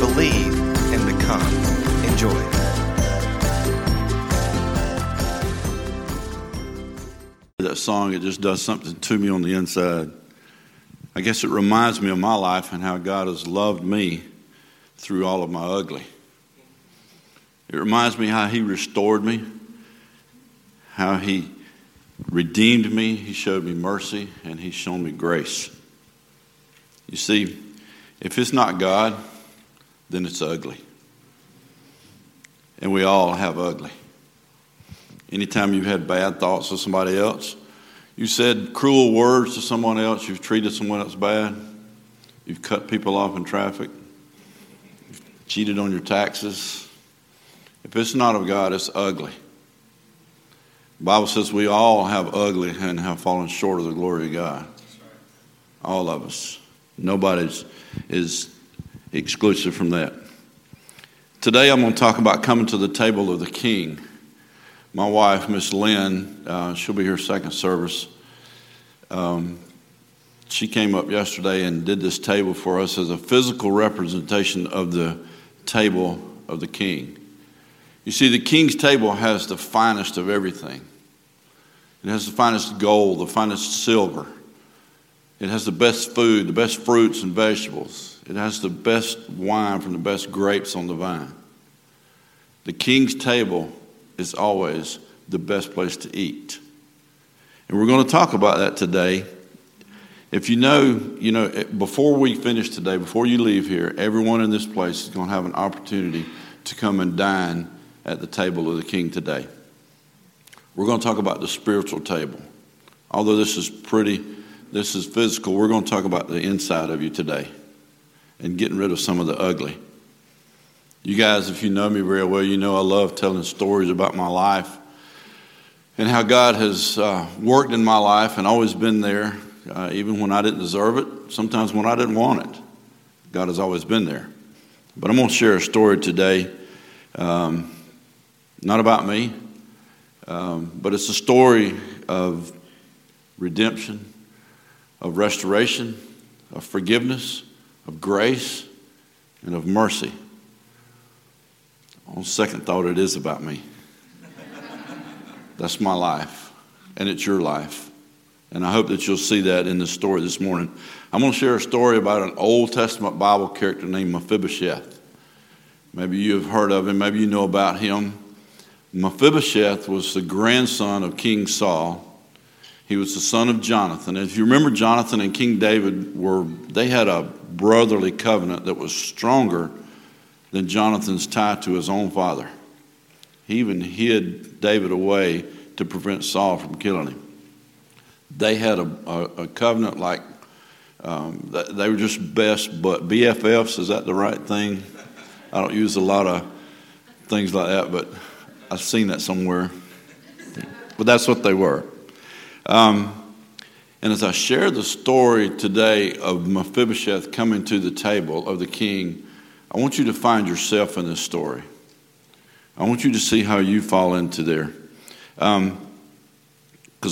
believe, and become. Enjoy. That song, it just does something to me on the inside. I guess it reminds me of my life and how God has loved me through all of my ugly. It reminds me how He restored me, how He redeemed me, He showed me mercy, and He's shown me grace. You see, if it's not God, then it's ugly. And we all have ugly. Anytime you've had bad thoughts of somebody else, you said cruel words to someone else, you've treated someone else bad, you've cut people off in traffic, you've cheated on your taxes. If it's not of God, it's ugly. The Bible says we all have ugly and have fallen short of the glory of God. All of us. Nobody's is exclusive from that. Today I'm going to talk about coming to the table of the king. My wife, Miss Lynn, uh, she'll be here second service. Um, she came up yesterday and did this table for us as a physical representation of the table of the king. You see, the king's table has the finest of everything. It has the finest gold, the finest silver. It has the best food, the best fruits and vegetables. It has the best wine from the best grapes on the vine. The king's table is always the best place to eat. And we're going to talk about that today. If you know, you know, eh, before we finish today, before you leave here, everyone in this place is going to have an opportunity to come and dine at the table of the king today. We're going to talk about the spiritual table. Although this is pretty this is physical. We're going to talk about the inside of you today and getting rid of some of the ugly. You guys, if you know me very well, you know I love telling stories about my life and how God has uh, worked in my life and always been there, uh, even when I didn't deserve it, sometimes when I didn't want it. God has always been there. But I'm going to share a story today, um, not about me, um, but it's a story of redemption of restoration, of forgiveness, of grace, and of mercy. On second thought, it is about me. That's my life, and it's your life. And I hope that you'll see that in the story this morning. I'm going to share a story about an Old Testament Bible character named Mephibosheth. Maybe you have heard of him, maybe you know about him. Mephibosheth was the grandson of King Saul he was the son of Jonathan. If you remember, Jonathan and King David were, they had a brotherly covenant that was stronger than Jonathan's tie to his own father. He even hid David away to prevent Saul from killing him. They had a, a, a covenant like um, they were just best, but BFFs, is that the right thing? I don't use a lot of things like that, but I've seen that somewhere. But that's what they were. Um, and as I share the story today of Mephibosheth coming to the table of the king, I want you to find yourself in this story. I want you to see how you fall into there. Because um,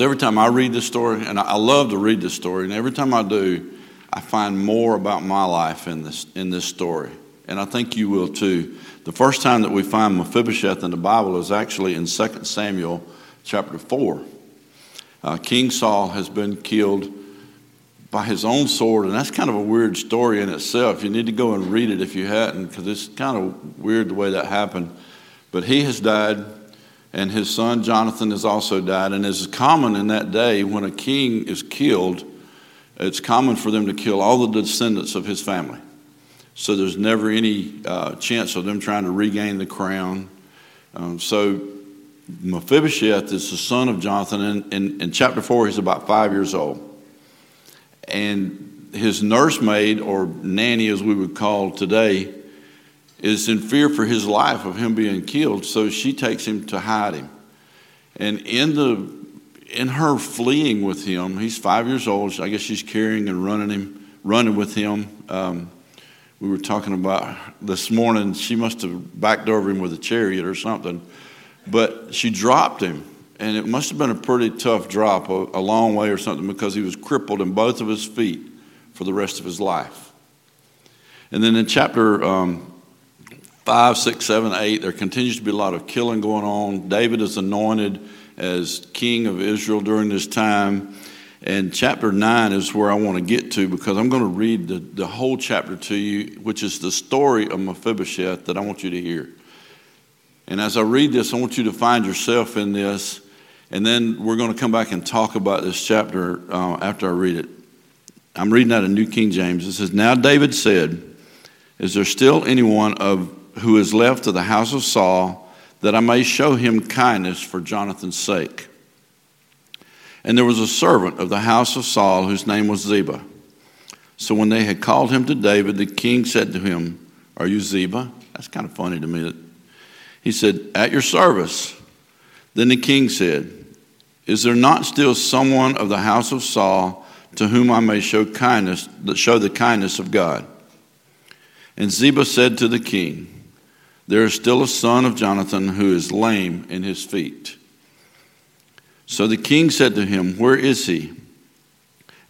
every time I read this story, and I love to read this story, and every time I do, I find more about my life in this, in this story. And I think you will too. The first time that we find Mephibosheth in the Bible is actually in 2 Samuel chapter 4. Uh, King Saul has been killed by his own sword, and that's kind of a weird story in itself. You need to go and read it if you hadn't, because it's kind of weird the way that happened. But he has died, and his son Jonathan has also died. And is common in that day, when a king is killed, it's common for them to kill all the descendants of his family. So there's never any uh, chance of them trying to regain the crown. Um, so Mephibosheth is the son of Jonathan. and in, chapter 4, he's about five years old. And his nursemaid, or nanny as we would call today, is in fear for his life of him being killed, so she takes him to hide him. And in the in her fleeing with him, he's five years old. I guess she's carrying and running him, running with him. Um, we were talking about this morning. She must have backed over him with a chariot or something, but she dropped him, and it must have been a pretty tough drop, a, a long way or something, because he was crippled in both of his feet for the rest of his life. And then in chapter um, 5, 6, 7, 8, there continues to be a lot of killing going on. David is anointed as king of Israel during this time. And chapter 9 is where I want to get to because I'm going to read the, the whole chapter to you, which is the story of Mephibosheth that I want you to hear. And as I read this, I want you to find yourself in this. And then we're going to come back and talk about this chapter uh, after I read it. I'm reading out of New King James. It says, Now David said, Is there still anyone of who is left of the house of Saul, that I may show him kindness for Jonathan's sake. And there was a servant of the house of Saul whose name was Ziba. So when they had called him to David, the king said to him, Are you Ziba? That's kind of funny to me. He said, At your service. Then the king said, Is there not still someone of the house of Saul to whom I may show kindness, show the kindness of God? And Ziba said to the king, there is still a son of Jonathan who is lame in his feet. So the king said to him, Where is he?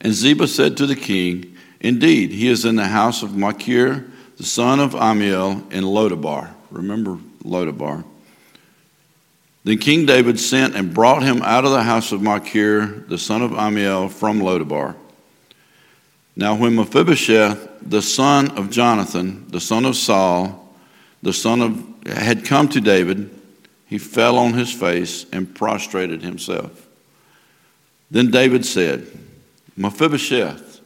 And Ziba said to the king, Indeed, he is in the house of Machir, the son of Ammiel, in Lodabar. Remember Lodabar. Then King David sent and brought him out of the house of Machir, the son of Ammiel, from Lodabar. Now, when Mephibosheth, the son of Jonathan, the son of Saul, the son of had come to David, he fell on his face and prostrated himself. Then David said, Mephibosheth.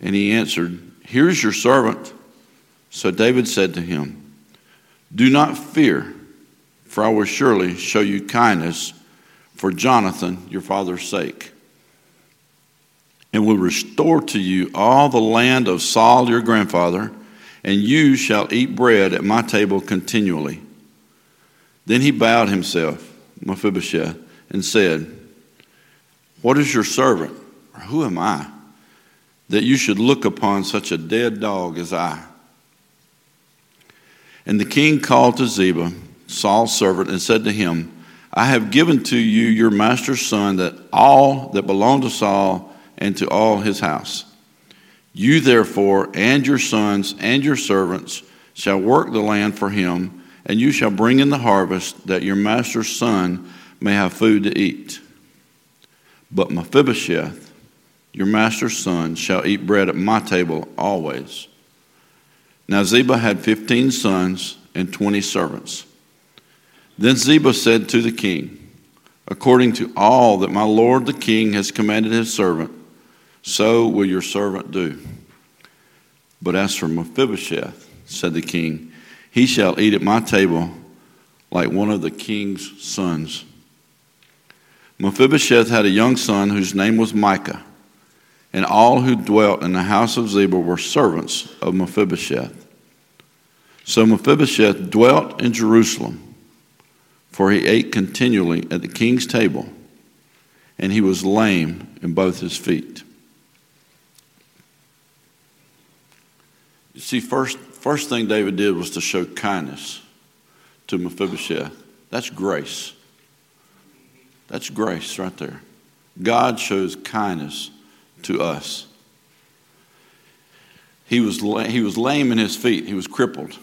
And he answered, Here's your servant. So David said to him, Do not fear, for I will surely show you kindness for Jonathan, your father's sake, and will restore to you all the land of Saul, your grandfather and you shall eat bread at my table continually. Then he bowed himself, Mephibosheth, and said, What is your servant, or who am I, that you should look upon such a dead dog as I? And the king called to Ziba, Saul's servant, and said to him, I have given to you your master's son that all that belonged to Saul and to all his house. You therefore and your sons and your servants shall work the land for him, and you shall bring in the harvest, that your master's son may have food to eat. But Mephibosheth, your master's son, shall eat bread at my table always. Now Ziba had fifteen sons and twenty servants. Then Ziba said to the king, According to all that my lord the king has commanded his servant, so will your servant do. But as for Mephibosheth, said the king, he shall eat at my table like one of the king's sons. Mephibosheth had a young son whose name was Micah, and all who dwelt in the house of Ziba were servants of Mephibosheth. So Mephibosheth dwelt in Jerusalem, for he ate continually at the king's table, and he was lame in both his feet. You see, first, first thing David did was to show kindness to Mephibosheth. That's grace. That's grace right there. God shows kindness to us. He was, he was lame in his feet, he was crippled.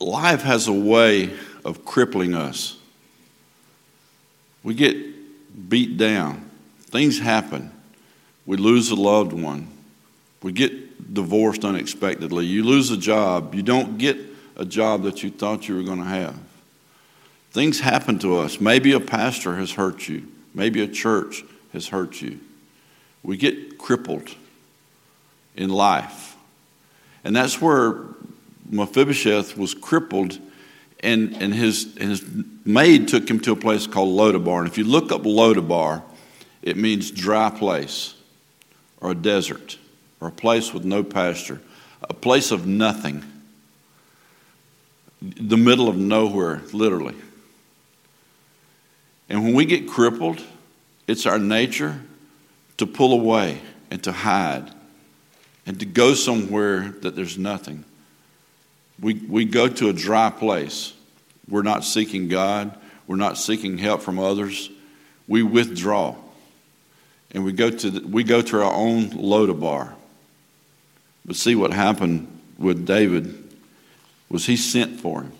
Life has a way of crippling us. We get beat down, things happen, we lose a loved one, we get divorced unexpectedly. You lose a job. You don't get a job that you thought you were going to have. Things happen to us. Maybe a pastor has hurt you. Maybe a church has hurt you. We get crippled in life. And that's where Mephibosheth was crippled, and, and, his, and his maid took him to a place called Lodabar. And if you look up Lodabar, it means dry place or a desert or a place with no pasture. a place of nothing, the middle of nowhere, literally. And when we get crippled, it's our nature to pull away and to hide and to go somewhere that there's nothing. We, we go to a dry place. We're not seeking God, we're not seeking help from others. We withdraw and we go to, the, we go to our own Lodabar. But see what happened with David was he sent for him.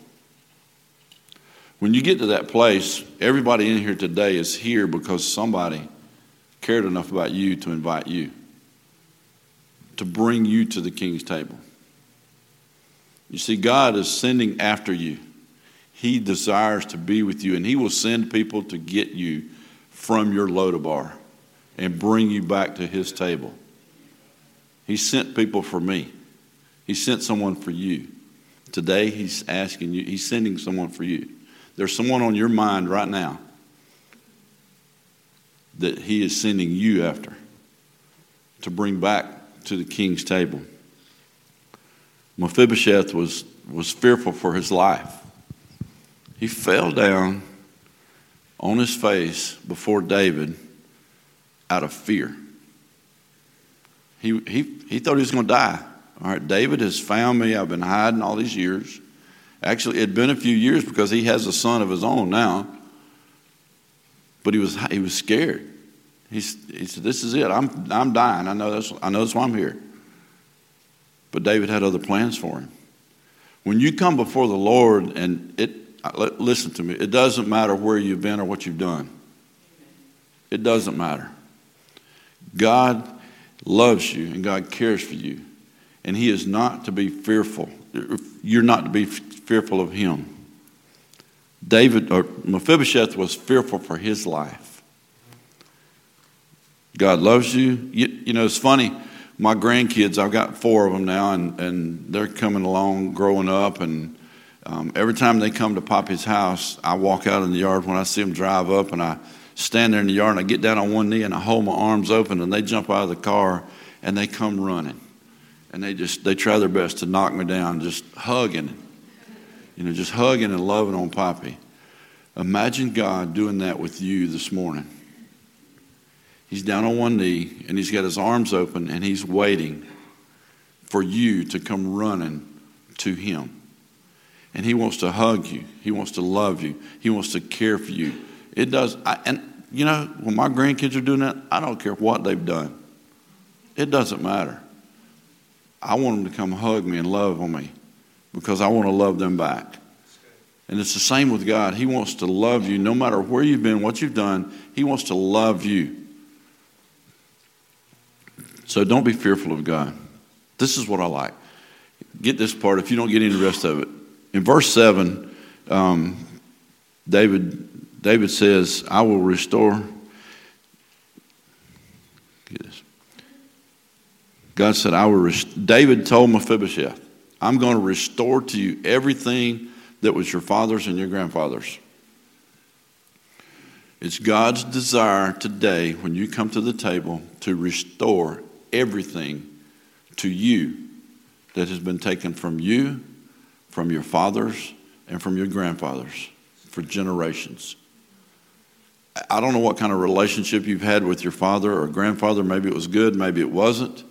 When you get to that place, everybody in here today is here because somebody cared enough about you to invite you, to bring you to the king's table. You see, God is sending after you. He desires to be with you, and He will send people to get you from your Lodabar and bring you back to His table. He sent people for me, He sent someone for you. Today, He's asking you, He's sending someone for you. There's someone on your mind right now that He is sending you after to bring back to the king's table. Mephibosheth was, was fearful for his life. He fell down on his face before David out of fear. He, he, he thought he was going to die. All right, David has found me. I've been hiding all these years. Actually, it had been a few years because he has a son of his own now. But he was, he was scared. He's, he said, This is it. I'm, I'm dying. I know, that's, I know that's why I'm here. But David had other plans for him. When you come before the Lord, and it, uh, listen to me, it doesn't matter where you've been or what you've done. It doesn't matter. God loves you and God cares for you. And He is not to be fearful. You're not to be fearful of Him. David or Mephibosheth was fearful for his life. God loves you. You, you know, it's funny. My grandkids, I've got four of them now, and, and they're coming along, growing up. And um, every time they come to Poppy's house, I walk out in the yard when I see them drive up, and I stand there in the yard and I get down on one knee and I hold my arms open and they jump out of the car and they come running. And they just they try their best to knock me down, just hugging. You know, just hugging and loving on Poppy. Imagine God doing that with you this morning. He's down on one knee and he's got his arms open and he's waiting for you to come running to him. And he wants to hug you. He wants to love you. He wants to care for you. It does. I, and, you know, when my grandkids are doing that, I don't care what they've done. It doesn't matter. I want them to come hug me and love on me because I want to love them back. And it's the same with God. He wants to love you no matter where you've been, what you've done. He wants to love you. So don't be fearful of God. This is what I like. Get this part if you don't get any rest of it. In verse 7, um, David David says, I will restore. God said, I will. Rest-. David told Mephibosheth, I'm going to restore to you everything that was your father's and your grandfather's. It's God's desire today, when you come to the table, to restore everything to you that has been taken from you, from your fathers, and from your grandfathers for generations. I don't know what kind of relationship you've had with your father or grandfather. Maybe it was good, maybe it wasn't.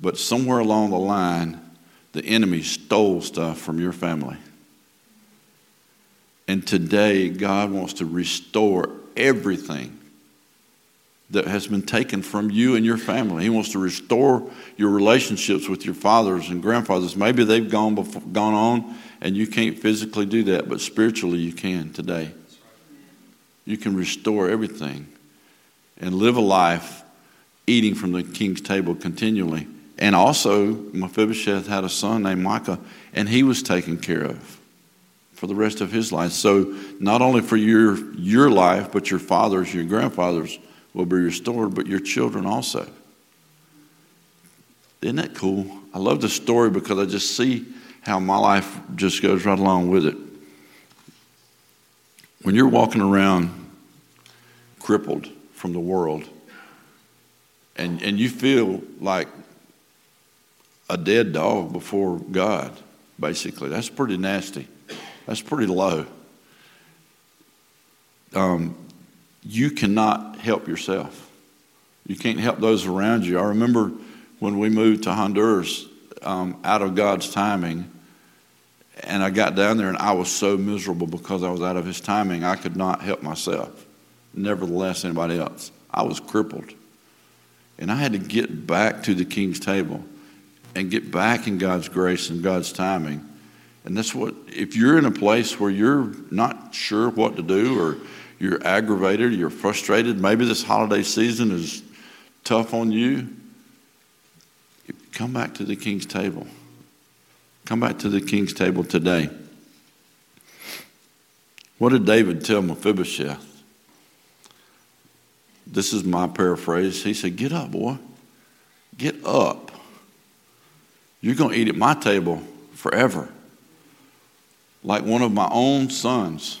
But somewhere along the line, the enemy stole stuff from your family. And today, God wants to restore everything that has been taken from you and your family. He wants to restore your relationships with your fathers and grandfathers. Maybe they've gone, before, gone on and you can't physically do that, but spiritually you can today you can restore everything and live a life eating from the king's table continually. And also, Mephibosheth had a son named Micah, and he was taken care of for the rest of his life. So, not only for your, your life, but your father's, your grandfather's will be restored, but your children also. Isn't that cool? I love the story because I just see how my life just goes right along with it. When you're walking around crippled from the world and, and you feel like a dead dog before God, basically. That's pretty nasty. That's pretty low. Um, you cannot help yourself. You can't help those around you. I remember when we moved to Honduras um, out of God's timing, and I got down there and I was so miserable because I was out of His timing, I could not help myself. Nevertheless, anybody else. I was crippled. And I had to get back to the King's table and get back in God's grace and God's timing. And that's what, if you're in a place where you're not sure what to do or you're aggravated, you're frustrated, maybe this holiday season is tough on you, come back to the King's table. Come back to the King's table today. What did David tell Mephibosheth? This is my paraphrase. He said, Get up, boy. Get up. You're going to eat at my table forever. Like one of my own sons.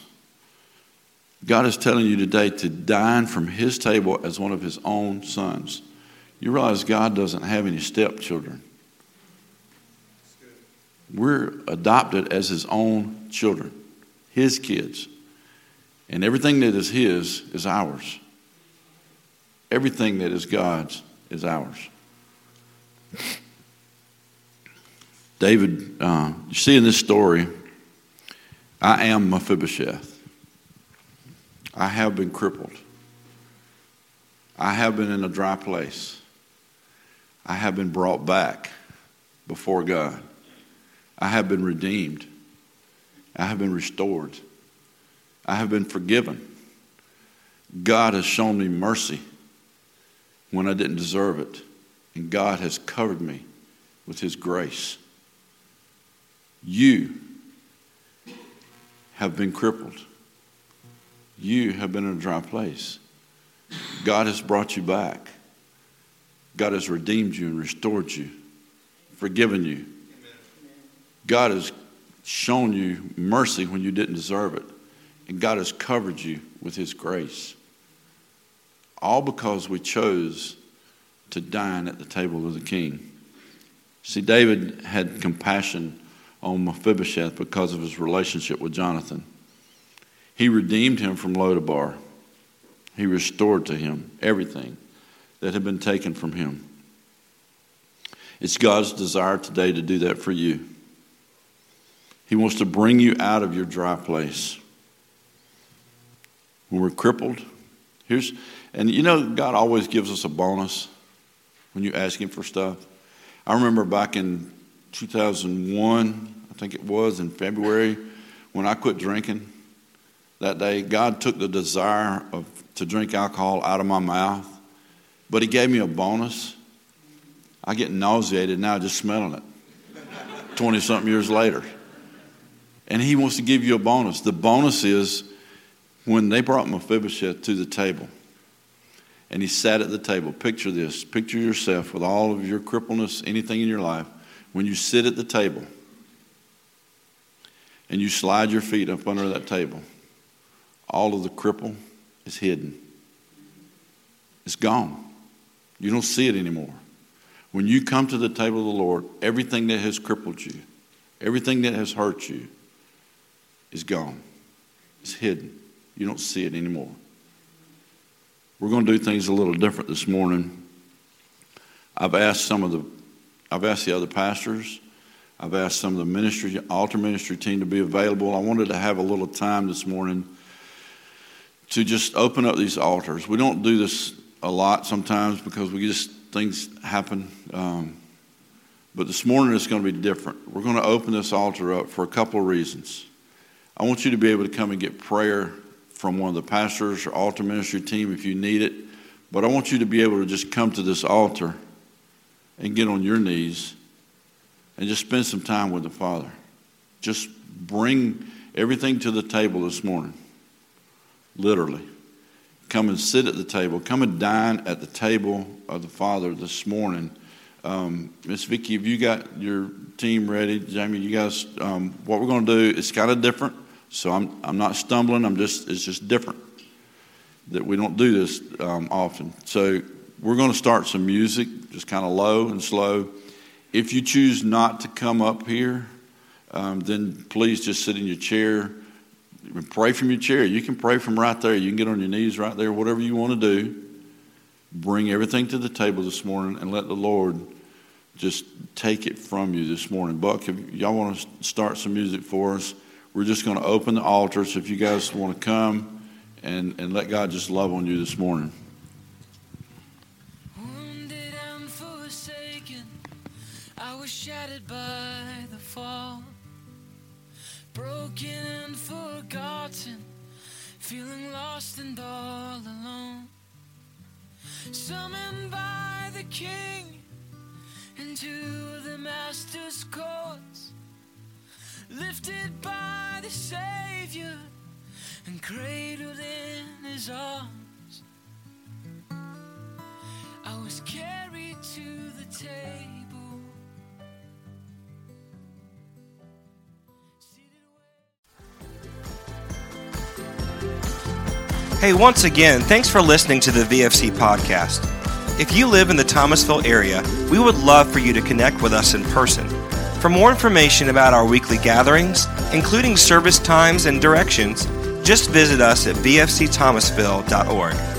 God is telling you today to dine from his table as one of his own sons. You realize God doesn't have any stepchildren. We're adopted as his own children, his kids. And everything that is his is ours. Everything that is God's is ours. David, uh, you see in this story, I am Mephibosheth. I have been crippled. I have been in a dry place. I have been brought back before God. I have been redeemed. I have been restored. I have been forgiven. God has shown me mercy when I didn't deserve it. And God has covered me with His grace. You have been crippled. You have been in a dry place. God has brought you back. God has redeemed you and restored you, forgiven you. God has shown you mercy when you didn't deserve it. And God has covered you with His grace. All because we chose to dine at the table of the king. See, David had compassion on Mephibosheth because of his relationship with Jonathan. He redeemed him from Lodabar. He restored to him everything that had been taken from him. It's God's desire today to do that for you. He wants to bring you out of your dry place. When we're crippled, here's, and you know, God always gives us a bonus when you ask Him for stuff. I remember back in 2001, I think it was in February, when I quit drinking that day, God took the desire of, to drink alcohol out of my mouth, but He gave me a bonus. I get nauseated now just smelling it 20 something years later. And He wants to give you a bonus. The bonus is when they brought Mephibosheth to the table, and he sat at the table. Picture this. Picture yourself with all of your crippleness, anything in your life. When you sit at the table and you slide your feet up under that table, all of the cripple is hidden. It's gone. You don't see it anymore. When you come to the table of the Lord, everything that has crippled you, everything that has hurt you, is gone. It's hidden. You don't see it anymore. We're going to do things a little different this morning. I've asked some of the, I've asked the other pastors, I've asked some of the ministry, altar ministry team to be available. I wanted to have a little time this morning to just open up these altars. We don't do this a lot sometimes because we just things happen. Um, but this morning it's going to be different. We're going to open this altar up for a couple of reasons. I want you to be able to come and get prayer from one of the pastors or altar ministry team if you need it. But I want you to be able to just come to this altar and get on your knees and just spend some time with the Father. Just bring everything to the table this morning, literally. Come and sit at the table. Come and dine at the table of the Father this morning. Um, Miss Vicki, have you got your team ready? Jamie, you guys, um, what we're going to do is kind of different. So I'm, I'm not stumbling. I'm just, it's just different that we don't do this um, often. So we're going to start some music, just kind of low and slow. If you choose not to come up here, um, then please just sit in your chair. Pray from your chair. You can pray from right there. You can get on your knees right there, whatever you want to do. Bring everything to the table this morning and let the Lord just take it from you this morning. Buck, if y'all want to start some music for us, we're just going to open the altar. So if you guys want to come and, and let God just love on you this morning. Shattered by the fall. Broken and forgotten, feeling lost and all alone. Summoned by the King into the Master's courts, lifted by the Savior and cradled in His arms. I was carried to the table. Hey, once again, thanks for listening to the VFC podcast. If you live in the Thomasville area, we would love for you to connect with us in person. For more information about our weekly gatherings, including service times and directions, just visit us at vfcthomasville.org.